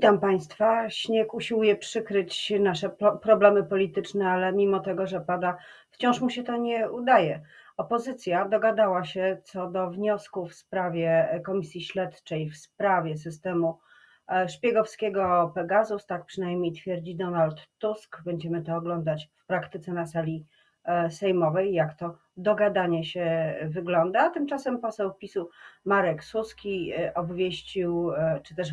Witam Państwa. Śnieg usiłuje przykryć nasze problemy polityczne, ale mimo tego, że pada, wciąż mu się to nie udaje. Opozycja dogadała się co do wniosków w sprawie Komisji Śledczej w sprawie systemu e, szpiegowskiego Pegasus, tak przynajmniej twierdzi Donald Tusk. Będziemy to oglądać w praktyce na sali sejmowej, jak to dogadanie się wygląda. Tymczasem poseł PiSu Marek Suski e, obwieścił, e, czy też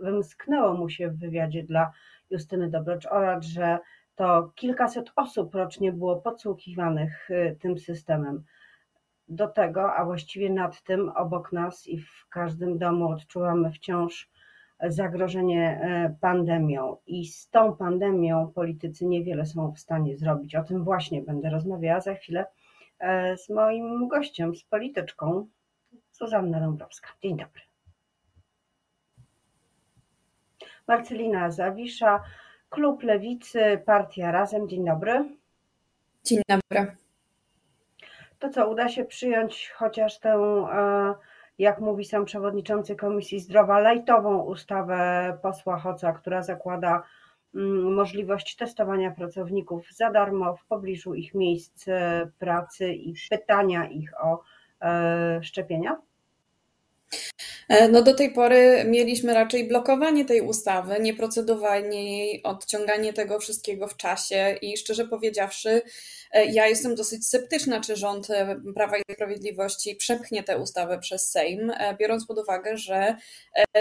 wymsknęło mu się w wywiadzie dla Justyny Dobrocz-Oracz, że to kilkaset osób rocznie było podsłuchiwanych tym systemem. Do tego, a właściwie nad tym, obok nas i w każdym domu odczuwamy wciąż zagrożenie e, pandemią i z tą pandemią politycy niewiele są w stanie zrobić. O tym właśnie będę rozmawiała za chwilę e, z moim gościem, z polityczką Zuzanna Dąbrowska. Dzień dobry. Marcelina Zawisza, Klub Lewicy, Partia Razem. Dzień dobry. Dzień dobry. To co, uda się przyjąć chociaż tę e, jak mówi sam przewodniczący Komisji Zdrowia, lajtową ustawę posła Hoca, która zakłada mm, możliwość testowania pracowników za darmo w pobliżu ich miejsc e, pracy i pytania ich o e, szczepienia? E, no do tej pory mieliśmy raczej blokowanie tej ustawy, nieprocedowanie jej, odciąganie tego wszystkiego w czasie i szczerze powiedziawszy, e, ja jestem dosyć sceptyczna, czy rząd e, Prawa i Sprawiedliwości przepchnie tę ustawę przez Sejm, biorąc pod uwagę, że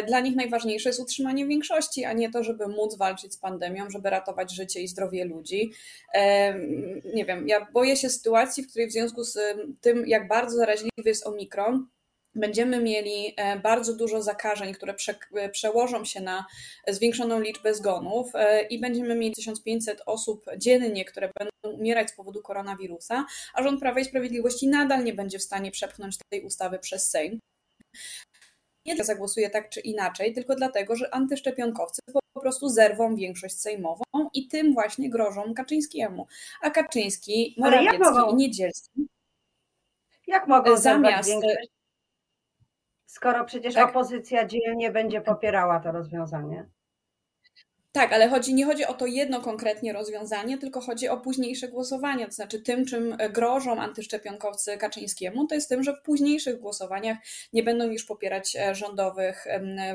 dla nich najważniejsze jest utrzymanie większości, a nie to, żeby móc walczyć z pandemią, żeby ratować życie i zdrowie ludzi. Nie wiem, ja boję się sytuacji, w której w związku z tym, jak bardzo zaraźliwy jest omikron, będziemy mieli e, bardzo dużo zakażeń, które prze, e, przełożą się na zwiększoną liczbę zgonów e, i będziemy mieli 1500 osób dziennie, które będą umierać z powodu koronawirusa, a rząd Prawa i Sprawiedliwości nadal nie będzie w stanie przepchnąć tej ustawy przez Sejm. Nie zagłosuje tak czy inaczej, tylko dlatego, że antyszczepionkowcy po prostu zerwą większość sejmową i tym właśnie grożą Kaczyńskiemu. A Kaczyński, Morawiecki i Niedzielski jak mogą zamiast większość? Skoro przecież tak. opozycja dzielnie będzie popierała to rozwiązanie. Tak, ale chodzi, nie chodzi o to jedno konkretnie rozwiązanie, tylko chodzi o późniejsze głosowania. To znaczy, tym, czym grożą antyszczepionkowcy Kaczyńskiemu, to jest tym, że w późniejszych głosowaniach nie będą już popierać e, rządowych,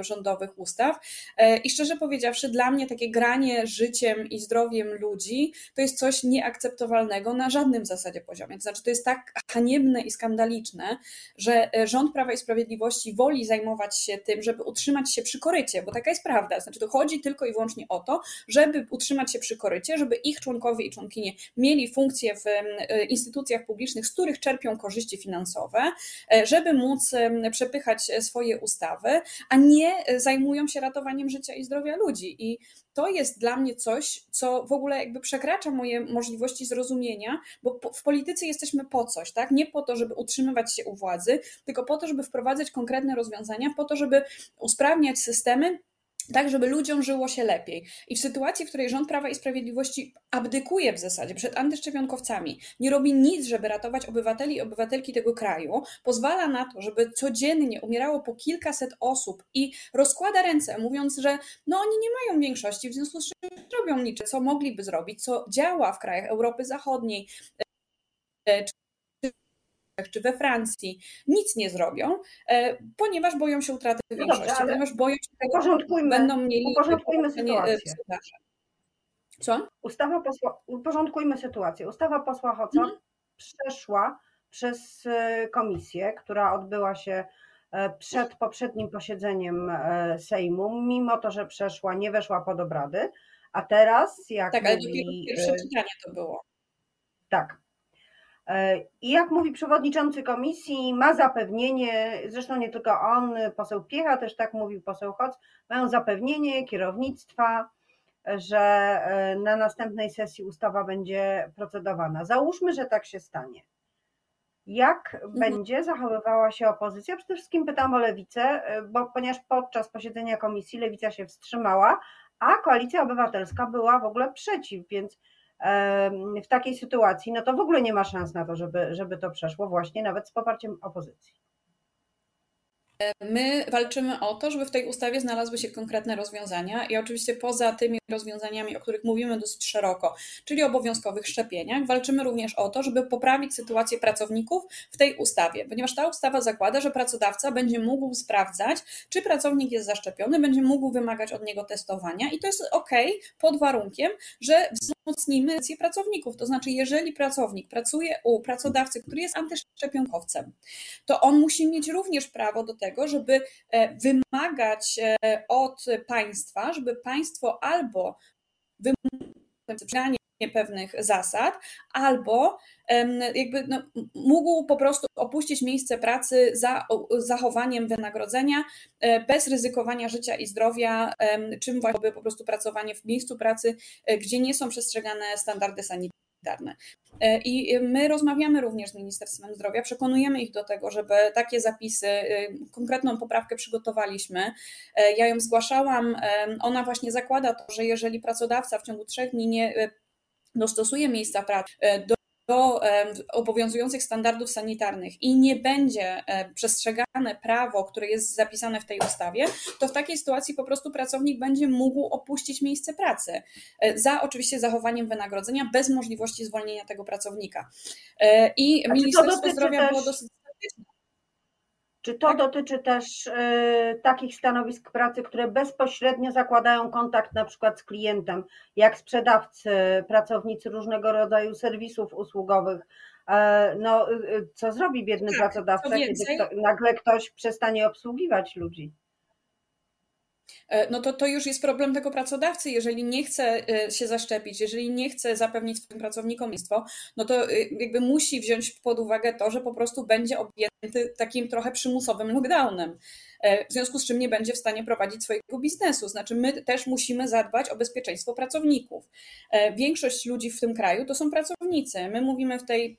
rządowych ustaw. E, I szczerze powiedziawszy, dla mnie takie granie życiem i zdrowiem ludzi to jest coś nieakceptowalnego na żadnym zasadzie poziomie. To znaczy, to jest tak haniebne i skandaliczne, że e, rząd Prawa i Sprawiedliwości woli zajmować się tym, żeby utrzymać się przy korycie, bo taka jest prawda. Znaczy, to chodzi tylko i wyłącznie o to, żeby utrzymać się przy korycie, żeby ich członkowie i członkinie mieli funkcje w e, instytucjach publicznych, z których czerpią korzyści finansowe, e, żeby móc przepychać swoje ustawy, a nie zajmują się ratowaniem życia i zdrowia ludzi. I to jest dla mnie coś, co w ogóle jakby przekracza moje możliwości zrozumienia, bo w polityce jesteśmy po coś, tak? Nie po to, żeby utrzymywać się u władzy, tylko po to, żeby wprowadzać konkretne rozwiązania, po to, żeby usprawniać systemy, tak, żeby ludziom żyło się lepiej. I w sytuacji, w której rząd Prawa i Sprawiedliwości abdykuje w zasadzie przed antyszczepionkowcami, nie robi nic, żeby ratować obywateli i obywatelki tego kraju, pozwala na to, żeby codziennie umierało po kilkaset osób i rozkłada ręce, mówiąc, że no oni nie mają większości, w związku z czym robią niczego, co mogliby zrobić, co działa w krajach Europy Zachodniej, e, czy we Francji nic nie zrobią, e, ponieważ boją się utraty no większości, dobrze, ponieważ boją się tego, że będą mieli uporządkujmy sytuację. Co? Ustawa posła, uporządkujmy sytuację. Ustawa posła Hoca mhm. przeszła przez e, komisję, która odbyła się e, przed poprzednim posiedzeniem Sejmu, mimo to, że przeszła, nie weszła pod obrady, a teraz jak Tak, ale dopiero pierwsze czytanie to było. Tak, i jak mówi przewodniczący komisji, ma zapewnienie, zresztą nie tylko on, poseł Piecha też tak mówił, poseł Hoc, mają zapewnienie kierownictwa, że e, na następnej sesji ustawa będzie procedowana. Załóżmy, że tak się stanie. Jak mhm. będzie zachowywała się opozycja? Przede wszystkim pytam o lewicę, e, bo ponieważ podczas posiedzenia komisji lewica się wstrzymała, a koalicja obywatelska była w ogóle przeciw, więc w takiej sytuacji, no to w ogóle nie ma szans na to, żeby, żeby to przeszło, właśnie nawet z poparciem opozycji. My walczymy o to, żeby w tej ustawie znalazły się konkretne rozwiązania i oczywiście poza tymi rozwiązaniami, o których mówimy dosyć szeroko, czyli obowiązkowych szczepieniach, walczymy również o to, żeby poprawić sytuację pracowników w tej ustawie, ponieważ ta ustawa zakłada, że pracodawca będzie mógł sprawdzać, czy pracownik jest zaszczepiony, będzie mógł wymagać od niego testowania i to jest ok pod warunkiem, że wzmocnimy pracowników. To znaczy, jeżeli pracownik pracuje u pracodawcy, który jest antyszczepionkowcem, to on musi mieć również prawo do tego, żeby e, wymagać e, od państwa, żeby państwo albo wymaganie pewnych zasad, albo jakby no, mógł po prostu opuścić miejsce pracy za zachowaniem wynagrodzenia, e, bez ryzykowania życia i zdrowia, czym właśnie po prostu pracowanie w miejscu pracy, gdzie nie są przestrzegane standardy sanitarne. E, I my rozmawiamy również z Ministerstwem Zdrowia, przekonujemy ich do tego, żeby takie zapisy, konkretną poprawkę przygotowaliśmy. E, ja ją zgłaszałam. Ona właśnie zakłada to, że jeżeli pracodawca w ciągu trzech dni nie dostosuje miejsca pracy e, do do obowiązujących standardów sanitarnych i nie będzie przestrzegane prawo, które jest zapisane w tej ustawie, to w takiej sytuacji po prostu pracownik będzie mógł opuścić miejsce pracy e, za oczywiście zachowaniem wynagrodzenia bez możliwości zwolnienia tego pracownika. E, I Ministerstwo Zdrowia też... było dosyć czy to tak. dotyczy też y, takich stanowisk pracy, które bezpośrednio zakładają kontakt na przykład z klientem, jak sprzedawcy, pracownicy różnego rodzaju serwisów usługowych? E, no, y, co zrobi biedny tak, pracodawca, kiedy kto, nagle ktoś przestanie obsługiwać ludzi? E, no to to już jest problem tego pracodawcy. Jeżeli nie chce e, się zaszczepić, jeżeli nie chce zapewnić swoim pracownikom miejsce, no to e, jakby musi wziąć pod uwagę to, że po prostu będzie objęty takim trochę przymusowym lockdownem. W związku z czym nie będzie w stanie prowadzić swojego biznesu. Znaczy, my też musimy zadbać o bezpieczeństwo pracowników. Większość ludzi w tym kraju to są pracownicy. My mówimy w tej,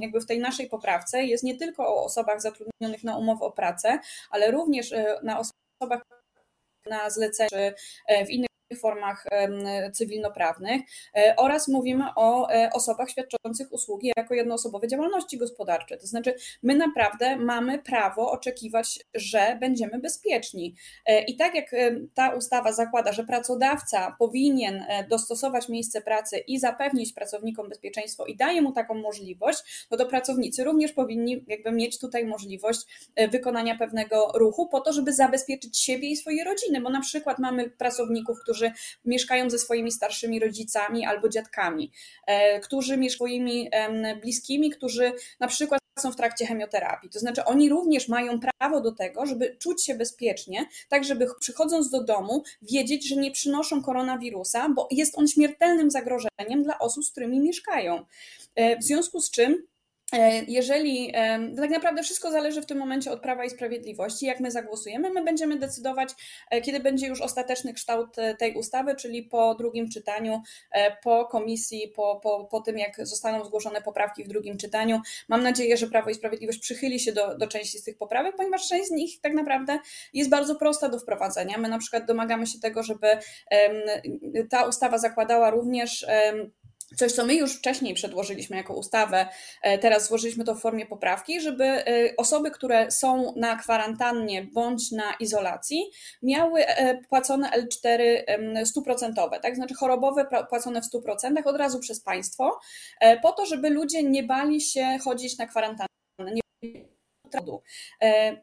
jakby w tej naszej poprawce jest nie tylko o osobach zatrudnionych na umowę o pracę, ale również na osobach na zlecenie czy e, w innych formach cywilnoprawnych e, oraz mówimy o e, osobach świadczących usługi jako jednoosobowe działalności gospodarcze. To znaczy, my naprawdę mamy prawo oczekiwać, że będziemy bezpieczni. E, I tak jak ta ustawa zakłada, że pracodawca powinien dostosować miejsce pracy i zapewnić pracownikom bezpieczeństwo i daje mu taką możliwość, no to pracownicy również powinni jakby mieć tutaj możliwość wykonania pewnego ruchu po to, żeby zabezpieczyć siebie i swoje rodziny, bo na przykład mamy pracowników, którzy którzy mieszkają ze swoimi starszymi rodzicami albo dziadkami, e, którzy mieszkają swoimi bliskimi, którzy na przykład są w trakcie chemioterapii. To znaczy, oni również mają prawo do tego, żeby czuć się bezpiecznie, tak żeby przychodząc do domu, wiedzieć, że nie przynoszą koronawirusa, bo jest on śmiertelnym zagrożeniem dla osób, z którymi mieszkają. E, w związku z czym jeżeli tak naprawdę wszystko zależy w tym momencie od Prawa i Sprawiedliwości, jak my zagłosujemy, my będziemy decydować, e, kiedy będzie już ostateczny kształt e, tej ustawy, czyli po drugim czytaniu, po komisji, po, po, po tym, jak zostaną zgłoszone poprawki w drugim czytaniu. Mam nadzieję, że Prawo i Sprawiedliwość przychyli się do, do części z tych poprawek, ponieważ część z nich tak naprawdę jest bardzo prosta do wprowadzenia. My na przykład domagamy się tego, żeby ta ustawa zakładała również Coś, co my już wcześniej przedłożyliśmy jako ustawę, e, teraz złożyliśmy to w formie poprawki, żeby e, osoby, które są na kwarantannie bądź na izolacji, miały e, płacone L4 stuprocentowe, tak? Znaczy chorobowe płacone w 100% od razu przez państwo, po to, żeby ludzie nie bali się chodzić na kwarantannę.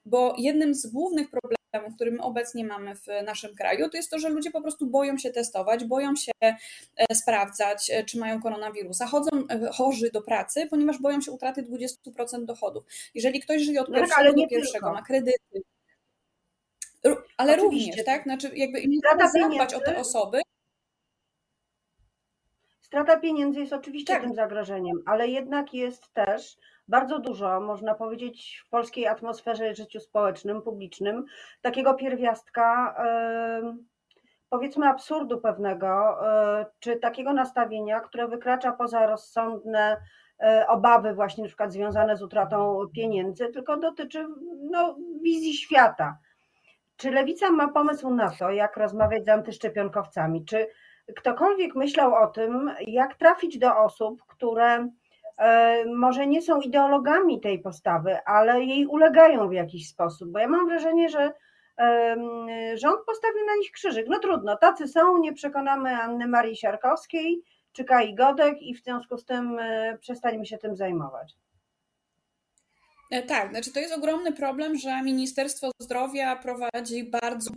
Bo jednym z głównych problemów, problem, który my obecnie mamy w naszym kraju, to jest to, że ludzie po prostu boją się testować, boją się e, sprawdzać, e, czy mają koronawirusa. Chodzą e, chorzy do pracy, ponieważ boją się utraty 20% dochodów. Jeżeli ktoś żyje od no tak, pierwszego do pierwszego, ma kredyty, ale Oczywiście. również, tak? Znaczy, jakby trzeba zadbać o te osoby. Strata pieniędzy jest oczywiście tak. tym zagrożeniem, ale jednak jest też bardzo dużo, można powiedzieć, w polskiej atmosferze życiu społecznym, publicznym, takiego pierwiastka, powiedzmy, absurdu pewnego, e, czy takiego nastawienia, które wykracza poza rozsądne e, obawy, właśnie na przykład związane z utratą pieniędzy, tylko dotyczy no, wizji świata. Czy lewica ma pomysł na to, jak rozmawiać z antyszczepionkowcami? Czy ktokolwiek myślał o tym, jak trafić do osób, które może nie są ideologami tej postawy, ale jej ulegają w jakiś sposób, bo ja mam wrażenie, że rząd postawił na nich krzyżyk. No trudno, tacy są, nie przekonamy Anny Marii Siarkowskiej czy Kai Godek i w związku z tym przestańmy się tym zajmować. E, tak, znaczy to jest ogromny problem, że Ministerstwo Zdrowia prowadzi bardzo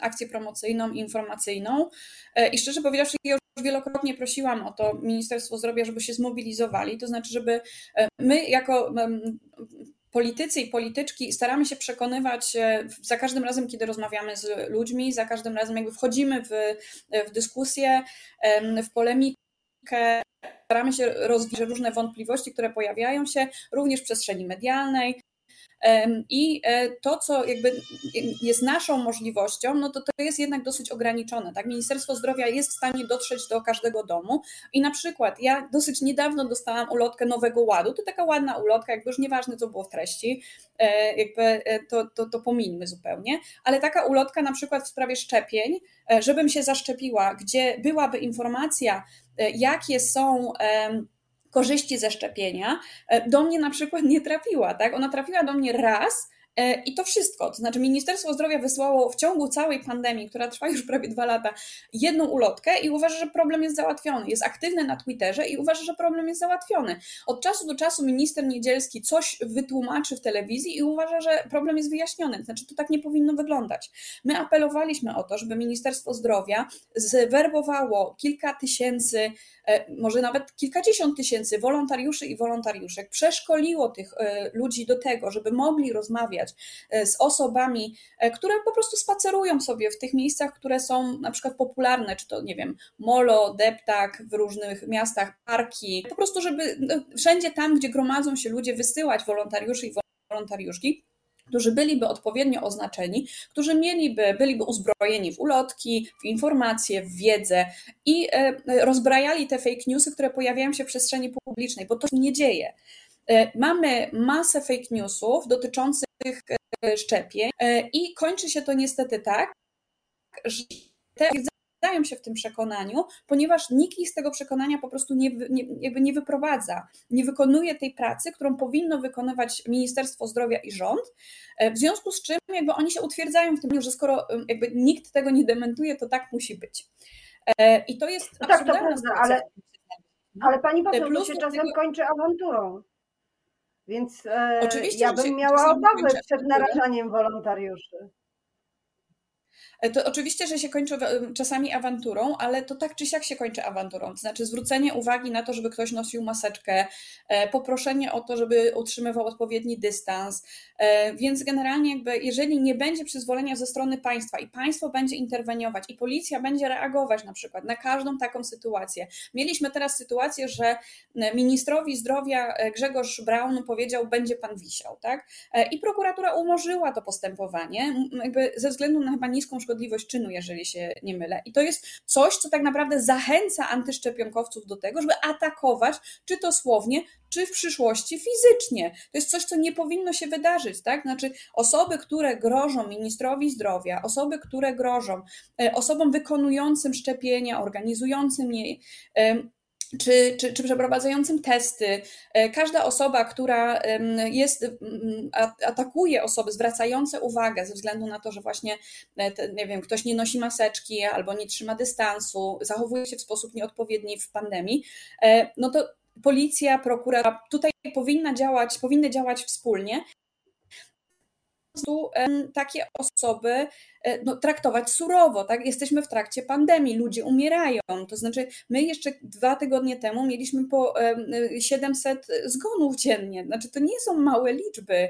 akcję promocyjną, informacyjną. E, i szczerze powiedziawszy, ja już wielokrotnie prosiłam o to Ministerstwo Zdrowia, żeby się zmobilizowali, to znaczy, żeby e, my jako politycy i polityczki staramy się przekonywać za każdym razem, kiedy rozmawiamy z ludźmi, za każdym razem jakby wchodzimy w, w dyskusję, w polemikę, staramy się rozwijać różne wątpliwości, które pojawiają się również w przestrzeni medialnej. I e, to, co jakby jest naszą możliwością, no to to jest jednak dosyć ograniczone. Tak? Ministerstwo Zdrowia jest w stanie dotrzeć do każdego domu i na przykład ja dosyć niedawno dostałam ulotkę Nowego Ładu, to taka ładna ulotka, jakby już nieważne co było w treści, e, jakby e, to, to, to pomińmy zupełnie, ale taka ulotka na przykład w sprawie szczepień, żebym się zaszczepiła, gdzie byłaby informacja, jakie są korzyści ze szczepienia, e, do mnie na przykład nie trafiła. Tak? Ona trafiła do mnie raz I to wszystko. To znaczy, Ministerstwo Zdrowia wysłało w ciągu całej pandemii, która trwa już prawie dwa lata, jedną ulotkę i uważa, że problem jest załatwiony. Jest aktywny na Twitterze i uważa, że problem jest załatwiony. Od czasu do czasu minister Niedzielski coś wytłumaczy w telewizji i uważa, że problem jest wyjaśniony. Znaczy, to tak nie powinno wyglądać. My apelowaliśmy o to, żeby Ministerstwo Zdrowia zwerbowało kilka tysięcy, e, może nawet kilkadziesiąt tysięcy wolontariuszy i wolontariuszek, przeszkoliło tych e, ludzi do tego, żeby mogli rozmawiać rozmawiać e, z osobami, e, które po prostu spacerują sobie w tych miejscach, które są na przykład popularne, czy to nie wiem, molo, deptak w różnych miastach, parki, po prostu, żeby no, wszędzie tam, gdzie gromadzą się ludzie, wysyłać wolontariuszy i wolontariuszki którzy byliby odpowiednio oznaczeni, którzy mieliby, byliby uzbrojeni w ulotki, w informacje, w wiedzę i e, rozbrajali te fake newsy, które pojawiają się w przestrzeni publicznej, bo to się nie dzieje. Mamy masę fake newsów dotyczących E, szczepień e, i kończy się to niestety tak, że te utwierdzają się w tym przekonaniu, ponieważ nikt ich z tego przekonania po prostu nie, nie, jakby nie wyprowadza, nie wykonuje tej pracy, którą powinno wykonywać Ministerstwo Zdrowia i rząd, e, w związku z czym jakby oni się utwierdzają w tym, że skoro jakby nikt tego nie dementuje, to tak musi być. I to jest no tak, to prawda, ale, ale pani poseł, Plus to się czasem tego... kończy awanturą. Więc e, Oczywiście, ja bym miała obawy przed narażaniem wolontariuszy. E, to oczywiście, że się kończy czasami awanturą, ale to tak czy siak się kończy awanturą. To znaczy zwrócenie uwagi na to, żeby ktoś nosił maseczkę, e, poproszenie o to, żeby utrzymywał odpowiedni dystans. E, więc generalnie jakby jeżeli nie będzie przyzwolenia ze strony państwa i państwo będzie interweniować i policja będzie reagować na przykład na każdą taką sytuację. Mieliśmy teraz sytuację, że ministrowi zdrowia Grzegorz Braun powiedział, będzie pan wisiał, tak? I prokuratura umorzyła to postępowanie, jakby ze względu na chyba niską szkodliwość czynu, jeżeli się nie mylę. I to jest coś, co tak naprawdę zachęca antyszczepionkowców do tego, żeby atakować, czy to słownie, czy w przyszłości fizycznie. To jest coś, co nie powinno się wydarzyć, tak? Znaczy, osoby, które grożą ministrowi zdrowia, osoby, które grożą e, osobom wykonującym szczepienia, organizującym je, czy, czy, czy przeprowadzającym testy. E, każda osoba, która jest, atakuje osoby zwracające uwagę ze względu na to, że właśnie e, nie wiem, ktoś nie nosi maseczki albo nie trzyma dystansu, zachowuje się w sposób nieodpowiedni w pandemii, no to policja, prokuratura tutaj powinna działać, powinny działać wspólnie takie osoby e, no, traktować surowo. Tak? Jesteśmy w trakcie pandemii, ludzie umierają. To znaczy, my jeszcze dwa tygodnie temu mieliśmy po 700 zgonów dziennie. Znaczy, to nie są małe liczby.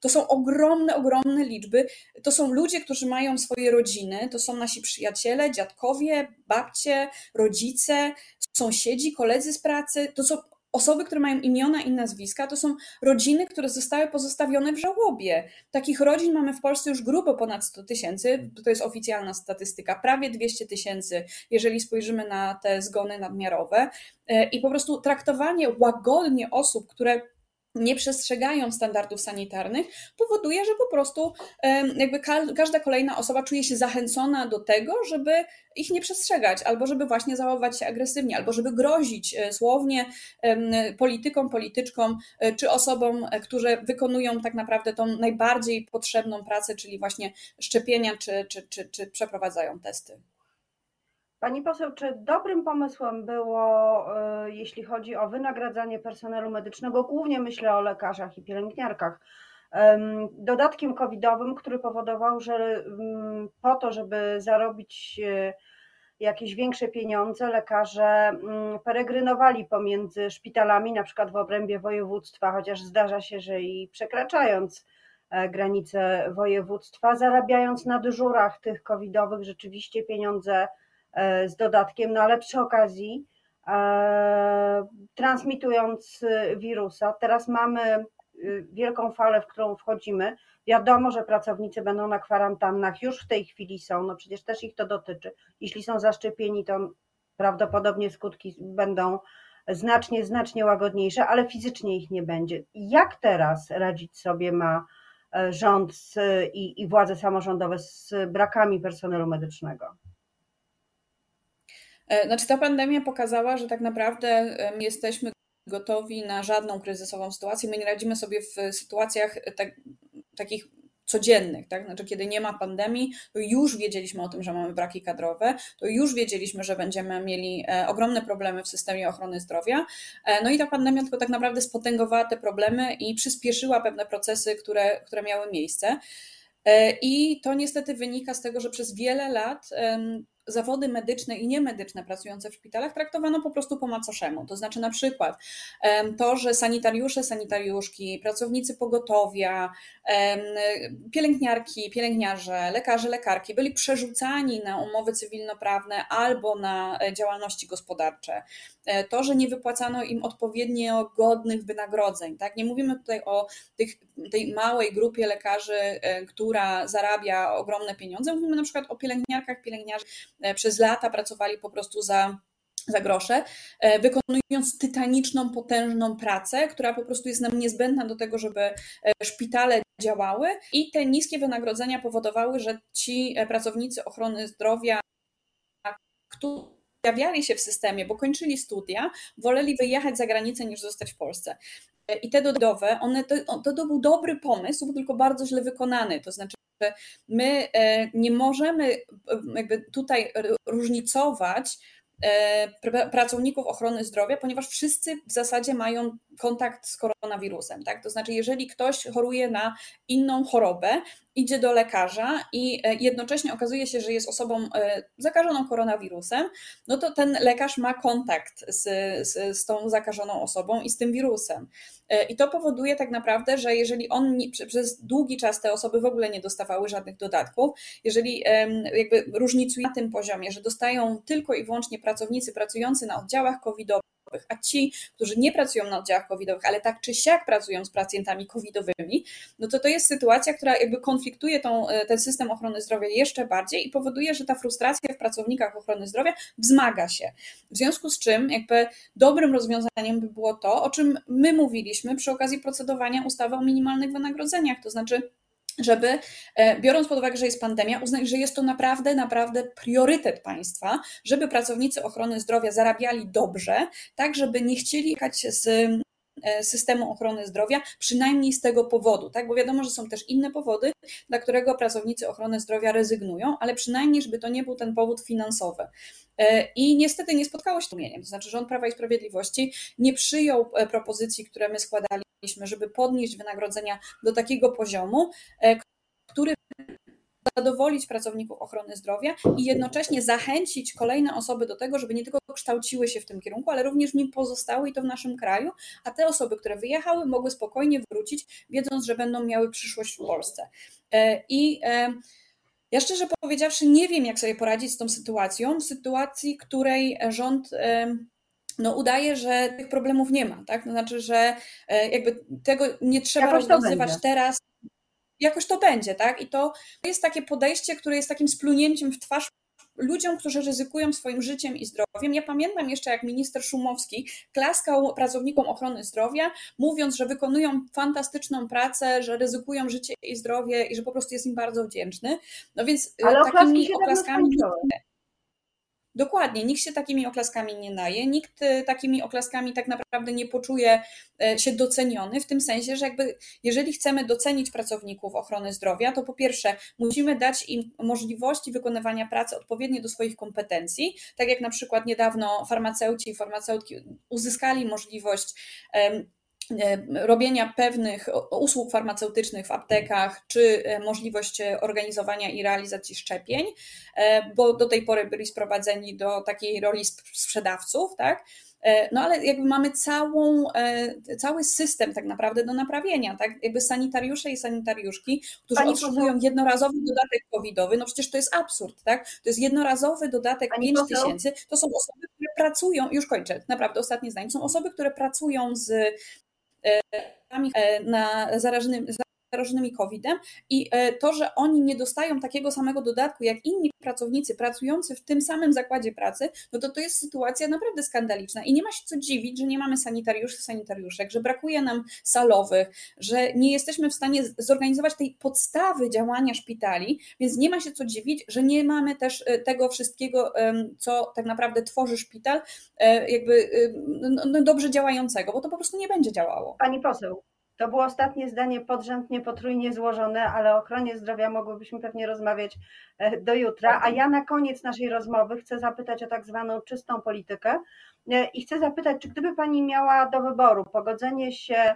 To są ogromne, ogromne liczby. To są ludzie, którzy mają swoje rodziny, to są nasi przyjaciele, dziadkowie, babcie, rodzice, sąsiedzi, koledzy z pracy. To są Osoby, które mają imiona i nazwiska, to są rodziny, które zostały pozostawione w żałobie. Takich rodzin mamy w Polsce już grubo ponad 100 tysięcy, to jest oficjalna statystyka, prawie 200 tysięcy, jeżeli spojrzymy na te zgony nadmiarowe. E, I po prostu traktowanie łagodnie osób, które nie przestrzegają standardów sanitarnych, powoduje, że po prostu jakby każda kolejna osoba czuje się zachęcona do tego, żeby ich nie przestrzegać, albo żeby właśnie zachowywać się agresywnie, albo żeby grozić e, słownie politykom, polityczkom, e, czy osobom, e, które wykonują tak naprawdę tą najbardziej potrzebną pracę, czyli właśnie szczepienia, czy, czy, czy, czy przeprowadzają testy. Pani poseł, czy dobrym pomysłem było, e, jeśli chodzi o wynagradzanie personelu medycznego, głównie myślę o lekarzach i pielęgniarkach, dodatkiem covidowym, który powodował, że mm, po to, żeby zarobić e, jakieś większe pieniądze, lekarze mm, peregrynowali pomiędzy szpitalami, na przykład w obrębie województwa, chociaż zdarza się, że i przekraczając e, granice województwa, zarabiając na dyżurach tych covidowych rzeczywiście pieniądze z dodatkiem, no ale przy okazji e, transmitując wirusa. Teraz mamy wielką falę, w którą wchodzimy. Wiadomo, że pracownicy będą na kwarantannach, już w tej chwili są, no przecież też ich to dotyczy. Jeśli są zaszczepieni, to prawdopodobnie skutki będą znacznie, znacznie łagodniejsze, ale fizycznie ich nie będzie. Jak teraz radzić sobie ma e, rząd i, i władze samorządowe z brakami personelu medycznego? E, znaczy ta pandemia pokazała, że tak naprawdę jesteśmy gotowi na żadną kryzysową sytuację. My nie radzimy sobie w sytuacjach tak, takich codziennych, tak? Znaczy, kiedy nie ma pandemii, to już wiedzieliśmy o tym, że mamy braki kadrowe, to już wiedzieliśmy, że będziemy mieli e, ogromne problemy w systemie ochrony zdrowia. E, no i ta pandemia tylko tak naprawdę spotęgowała te problemy i przyspieszyła pewne procesy, które, które miały miejsce. I to niestety wynika z tego, że przez wiele lat zawody medyczne i niemedyczne pracujące w szpitalach traktowano po prostu po macoszemu. To znaczy na przykład to, że sanitariusze, sanitariuszki, pracownicy pogotowia, pielęgniarki, pielęgniarze, lekarze, lekarki byli przerzucani na umowy cywilnoprawne albo na e, działalności gospodarcze. E, to, że nie wypłacano im odpowiednio godnych wynagrodzeń. Tak? Nie mówimy tutaj o tych, tej małej grupie lekarzy, e, która zarabia ogromne pieniądze. Mówimy na przykład o pielęgniarkach, pielęgniarzach przez lata pracowali po prostu za za grosze, e, wykonując tytaniczną, potężną pracę, która po prostu jest nam niezbędna do tego, żeby e, szpitale działały i te niskie wynagrodzenia powodowały, że ci pracownicy ochrony zdrowia, którzy pojawiali się w systemie, bo kończyli studia, woleli wyjechać za granicę niż zostać w Polsce. I te dodatkowe, one to, to był dobry pomysł, tylko bardzo źle wykonany. To znaczy, my e, nie możemy e, jakby tutaj różnicować e, pracowników ochrony zdrowia, ponieważ wszyscy w zasadzie mają kontakt z koronawirusem. Tak? To znaczy, jeżeli ktoś choruje na inną chorobę, idzie do lekarza i e, jednocześnie okazuje się, że jest osobą e, zakażoną koronawirusem, no to ten lekarz ma kontakt z, z, z tą zakażoną osobą i z tym wirusem. E, I to powoduje tak naprawdę, że jeżeli on przez długi czas te osoby w ogóle nie dostawały żadnych dodatków, jeżeli jakby różnicuje na tym poziomie, że dostają tylko i wyłącznie pracownicy pracujący na oddziałach covidowych, a ci, którzy nie pracują na oddziałach covidowych, ale tak czy siak pracują z pacjentami covidowymi, no to to jest sytuacja, która jakby konfliktuje tą, e, ten system ochrony zdrowia jeszcze bardziej i powoduje, że ta frustracja w pracownikach ochrony zdrowia wzmaga się. W związku z czym jakby dobrym rozwiązaniem by było to, o czym my mówiliśmy przy okazji procedowania ustawy o minimalnych wynagrodzeniach, to znaczy żeby, e, biorąc pod uwagę, że jest pandemia, uznać, że jest to naprawdę, naprawdę priorytet państwa, żeby pracownicy ochrony zdrowia zarabiali dobrze, tak żeby nie chcieli jechać z e, systemu ochrony zdrowia, przynajmniej z tego powodu, tak? Bo wiadomo, że są też inne powody, dla którego pracownicy ochrony zdrowia rezygnują, ale przynajmniej, żeby to nie był ten powód finansowy. E, I niestety nie spotkało się z tłumieniem, to znaczy rząd Prawa i Sprawiedliwości nie przyjął propozycji, które my składali żeby podnieść wynagrodzenia do takiego poziomu, e, który zadowolić pracowników ochrony zdrowia i jednocześnie zachęcić kolejne osoby do tego, żeby nie tylko kształciły się w tym kierunku, ale również w nim pozostały i to w naszym kraju, a te osoby, które wyjechały, mogły spokojnie wrócić, wiedząc, że będą miały przyszłość w Polsce. E, I e, ja szczerze powiedziawszy, nie wiem, jak sobie poradzić z tą sytuacją, w sytuacji, której rząd no udaje, że tych problemów nie ma, tak? To znaczy, że e, jakby tego nie trzeba Jakoś rozwiązywać teraz. Jakoś to będzie, tak? I to jest takie podejście, które jest takim splunięciem w twarz ludziom, którzy ryzykują swoim życiem i zdrowiem. Ja pamiętam jeszcze, jak minister Szumowski klaskał pracownikom ochrony zdrowia, mówiąc, że wykonują fantastyczną pracę, że ryzykują życie i zdrowie i że po prostu jest im bardzo wdzięczny. No więc Ale takimi oklaski się oklaskami. dawno Dokładnie, nikt się takimi oklaskami nie naje, nikt e, takimi oklaskami tak naprawdę nie poczuje e, się doceniony, w tym sensie, że jakby jeżeli chcemy docenić pracowników ochrony zdrowia, to po pierwsze musimy dać im możliwości wykonywania pracy odpowiednie do swoich kompetencji, tak jak na przykład niedawno farmaceuci i farmaceutki uzyskali możliwość robienia pewnych usług farmaceutycznych w aptekach, czy e, możliwość e, organizowania i realizacji szczepień, bo do tej pory byli sprowadzeni do takiej roli sprzedawców, tak? No ale jakby mamy całą, cały system tak naprawdę do naprawienia, tak? Jakby sanitariusze i sanitariuszki, którzy Pani otrzymują jednorazowy dodatek covidowy, no przecież to jest absurd, tak? To jest jednorazowy dodatek Pani 5 poseł... tysięcy, to są osoby, które pracują, już kończę, naprawdę ostatnie zdanie, są osoby, które pracują z E, na zarażonym, zarażonymi COVID-em i e, to, że oni nie dostają takiego samego dodatku jak inni pracownicy pracujący w tym samym zakładzie pracy, no to to jest sytuacja naprawdę skandaliczna i nie ma się co dziwić, że nie mamy sanitariuszy, sanitariuszek, że brakuje nam salowych, że nie jesteśmy w stanie zorganizować tej podstawy działania szpitali, więc nie ma się co dziwić, że nie mamy też e, tego wszystkiego, co tak naprawdę tworzy szpital, jakby no, no dobrze działającego, bo to po prostu nie będzie działało. Pani poseł, to było ostatnie zdanie podrzędnie, potrójnie złożone, ale o ochronie zdrowia mogłybyśmy pewnie rozmawiać e, do jutra. A ja na koniec naszej rozmowy chcę zapytać o tak zwaną czystą politykę e, i chcę zapytać, czy gdyby Pani miała do wyboru pogodzenie się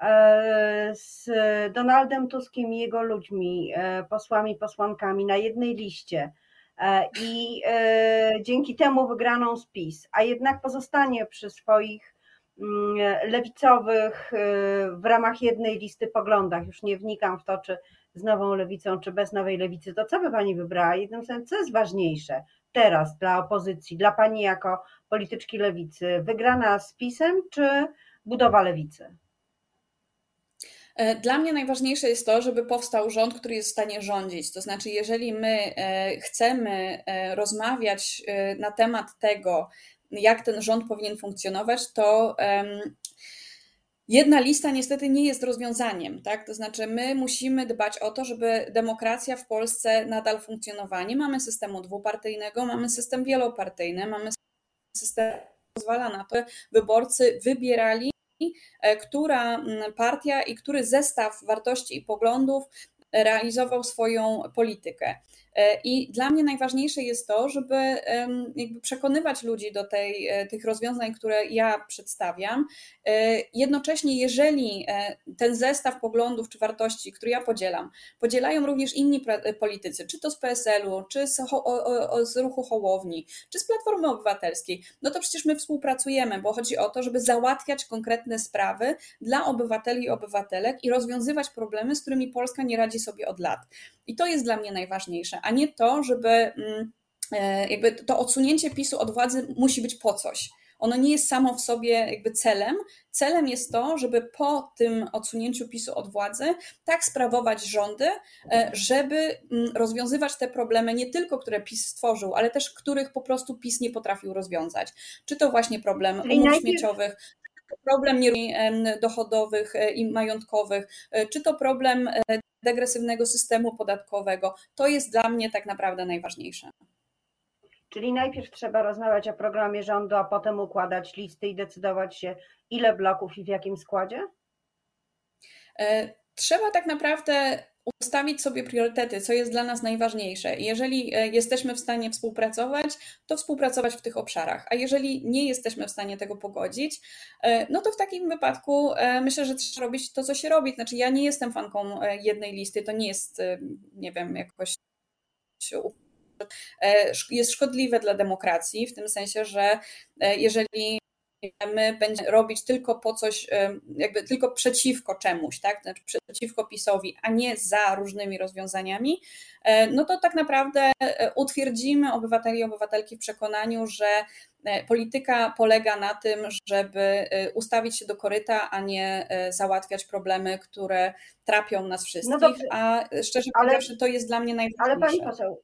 e, z Donaldem Tuskiem i jego ludźmi, posłami, posłankami na jednej liście i dzięki temu wygraną spis, a jednak pozostanie przy swoich lewicowych y, w ramach jednej listy poglądach. Już nie wnikam w to, czy z nową lewicą, czy bez nowej lewicy. To co by pani wybrała? Jednym słowem, co jest ważniejsze teraz dla opozycji, dla pani jako polityczki lewicy? Wygrana z PiSem, czy budowa lewicy? E, dla mnie najważniejsze jest to, żeby powstał rząd, który jest w stanie rządzić. To znaczy, jeżeli my e, chcemy e, rozmawiać na temat tego, jak ten rząd powinien funkcjonować, to jedna lista niestety nie jest rozwiązaniem. Tak? To znaczy, my musimy dbać o to, żeby demokracja w Polsce nadal funkcjonowała. Nie mamy systemu dwupartyjnego, mamy system wielopartyjny, mamy system, który pozwala na to, wyborcy wybierali e, która partia i który zestaw wartości i poglądów realizował swoją politykę. E, I dla mnie najważniejsze jest to, żeby jakby przekonywać ludzi do tej, e, tych rozwiązań, które ja przedstawiam. E, jednocześnie, jeżeli ten zestaw poglądów czy wartości, który ja podzielam, podzielają również inni politycy, czy to z PSL-u, czy z, z ruchu Hołowni, czy z Platformy Obywatelskiej, no to przecież my współpracujemy, bo chodzi o to, żeby załatwiać konkretne sprawy dla obywateli i obywatelek i rozwiązywać problemy, z którymi Polska nie radzi sobie od lat. I to jest dla mnie najważniejsze, a nie to, żeby mm, e, jakby to odsunięcie PiSu od władzy musi być po coś. Ono nie jest samo w sobie jakby celem. Celem jest to, żeby po tym odsunięciu PiSu od władzy tak sprawować rządy, e, żeby mm, rozwiązywać te problemy nie tylko, które PiS stworzył, ale też których po prostu PiS nie potrafił rozwiązać. Czy to właśnie problem umów śmieciowych, problem dochodowych e, i majątkowych, czy to problem degresywnego systemu podatkowego. To jest dla mnie tak naprawdę najważniejsze. Czyli najpierw trzeba rozmawiać o programie rządu, a potem układać listy i decydować się, ile bloków i w jakim składzie? E, trzeba tak naprawdę ustawić sobie priorytety, co jest dla nas najważniejsze. Jeżeli e, jesteśmy w stanie współpracować, to współpracować w tych obszarach, a jeżeli nie jesteśmy w stanie tego pogodzić, e, no to w takim wypadku e, myślę, że trzeba robić to, co się robi. Znaczy, ja nie jestem fanką jednej listy, to nie jest, nie wiem, jakoś jest szkodliwe dla demokracji, w tym sensie, że jeżeli my będziemy robić tylko po coś, jakby tylko przeciwko czemuś, tak? Znaczy przeciwko PiSowi, a nie za różnymi rozwiązaniami, e, no to tak naprawdę e, utwierdzimy obywateli i obywatelki w przekonaniu, że e, polityka polega na tym, żeby ustawić się do koryta, a nie załatwiać problemy, które trapią nas wszystkich. No dobrze, a szczerze ale, powiedziawszy, to jest dla mnie najważniejsze. Ale pani poseł,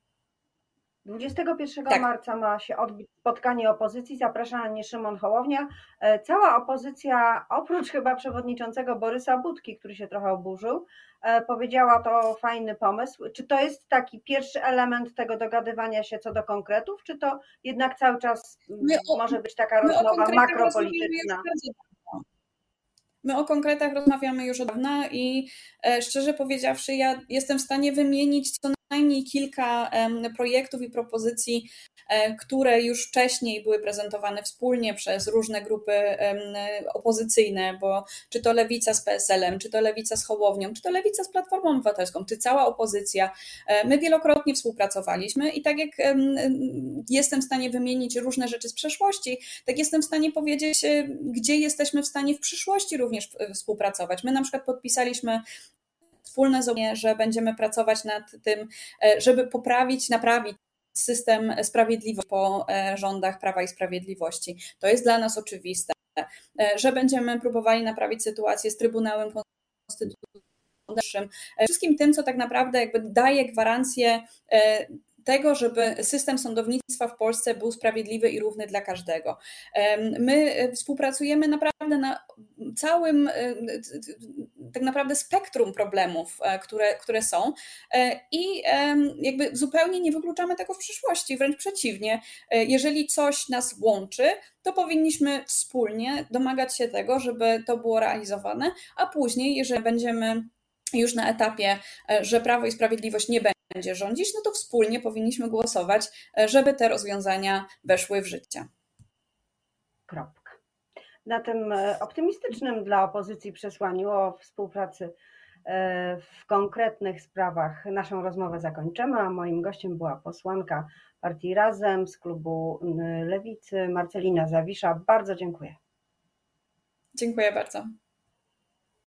21 Tak. marca ma się odbyć spotkanie opozycji, zaprasza na nie Szymon Hołownia. E, Cała opozycja, oprócz chyba przewodniczącego Borysa Budki, który się trochę oburzył, e, powiedziała to fajny pomysł. Czy to jest taki pierwszy element tego dogadywania się co do konkretów, czy to jednak cały czas My o- może być taka rozmowa makropolityczna? My o konkretach rozmawiamy już od dawna i e, szczerze powiedziawszy, ja jestem w stanie wymienić co najmniej kilka projektów i propozycji, e, które już wcześniej były prezentowane wspólnie przez różne grupy opozycyjne, bo czy to Lewica z PSL-em, czy to Lewica z Hołownią, czy to Lewica z Platformą Obywatelską, czy cała opozycja. E, My wielokrotnie współpracowaliśmy i tak jak em, em, jestem w stanie wymienić różne rzeczy z przeszłości, tak jestem w stanie powiedzieć, e, gdzie jesteśmy w stanie w przyszłości również współpracować. My na przykład podpisaliśmy wspólne zobowiązanie, że będziemy pracować nad tym, e, żeby poprawić, naprawić system sprawiedliwości po e, rządach Prawa i Sprawiedliwości. To jest dla nas oczywiste, E, że będziemy próbowali naprawić sytuację z Trybunałem Konstytucyjnym, wszystkim tym, co tak naprawdę jakby daje gwarancję tego, żeby system sądownictwa w Polsce był sprawiedliwy i równy dla każdego. My e, współpracujemy naprawdę na całym e, tak naprawdę spektrum problemów, e, które, które są i jakby zupełnie nie wykluczamy tego w przyszłości, wręcz przeciwnie. Jeżeli coś nas łączy, to powinniśmy wspólnie domagać się tego, żeby to było realizowane, a później, jeżeli będziemy już na etapie, że Prawo i Sprawiedliwość nie będzie rządzić, no to wspólnie powinniśmy głosować, e, żeby te rozwiązania weszły w życie. Kropka. Na tym e, optymistycznym dla opozycji przesłaniu o współpracy e, w konkretnych sprawach naszą rozmowę zakończymy, a moim gościem była posłanka partii Razem z klubu Lewicy Marcelina Zawisza. Bardzo dziękuję. Dziękuję bardzo.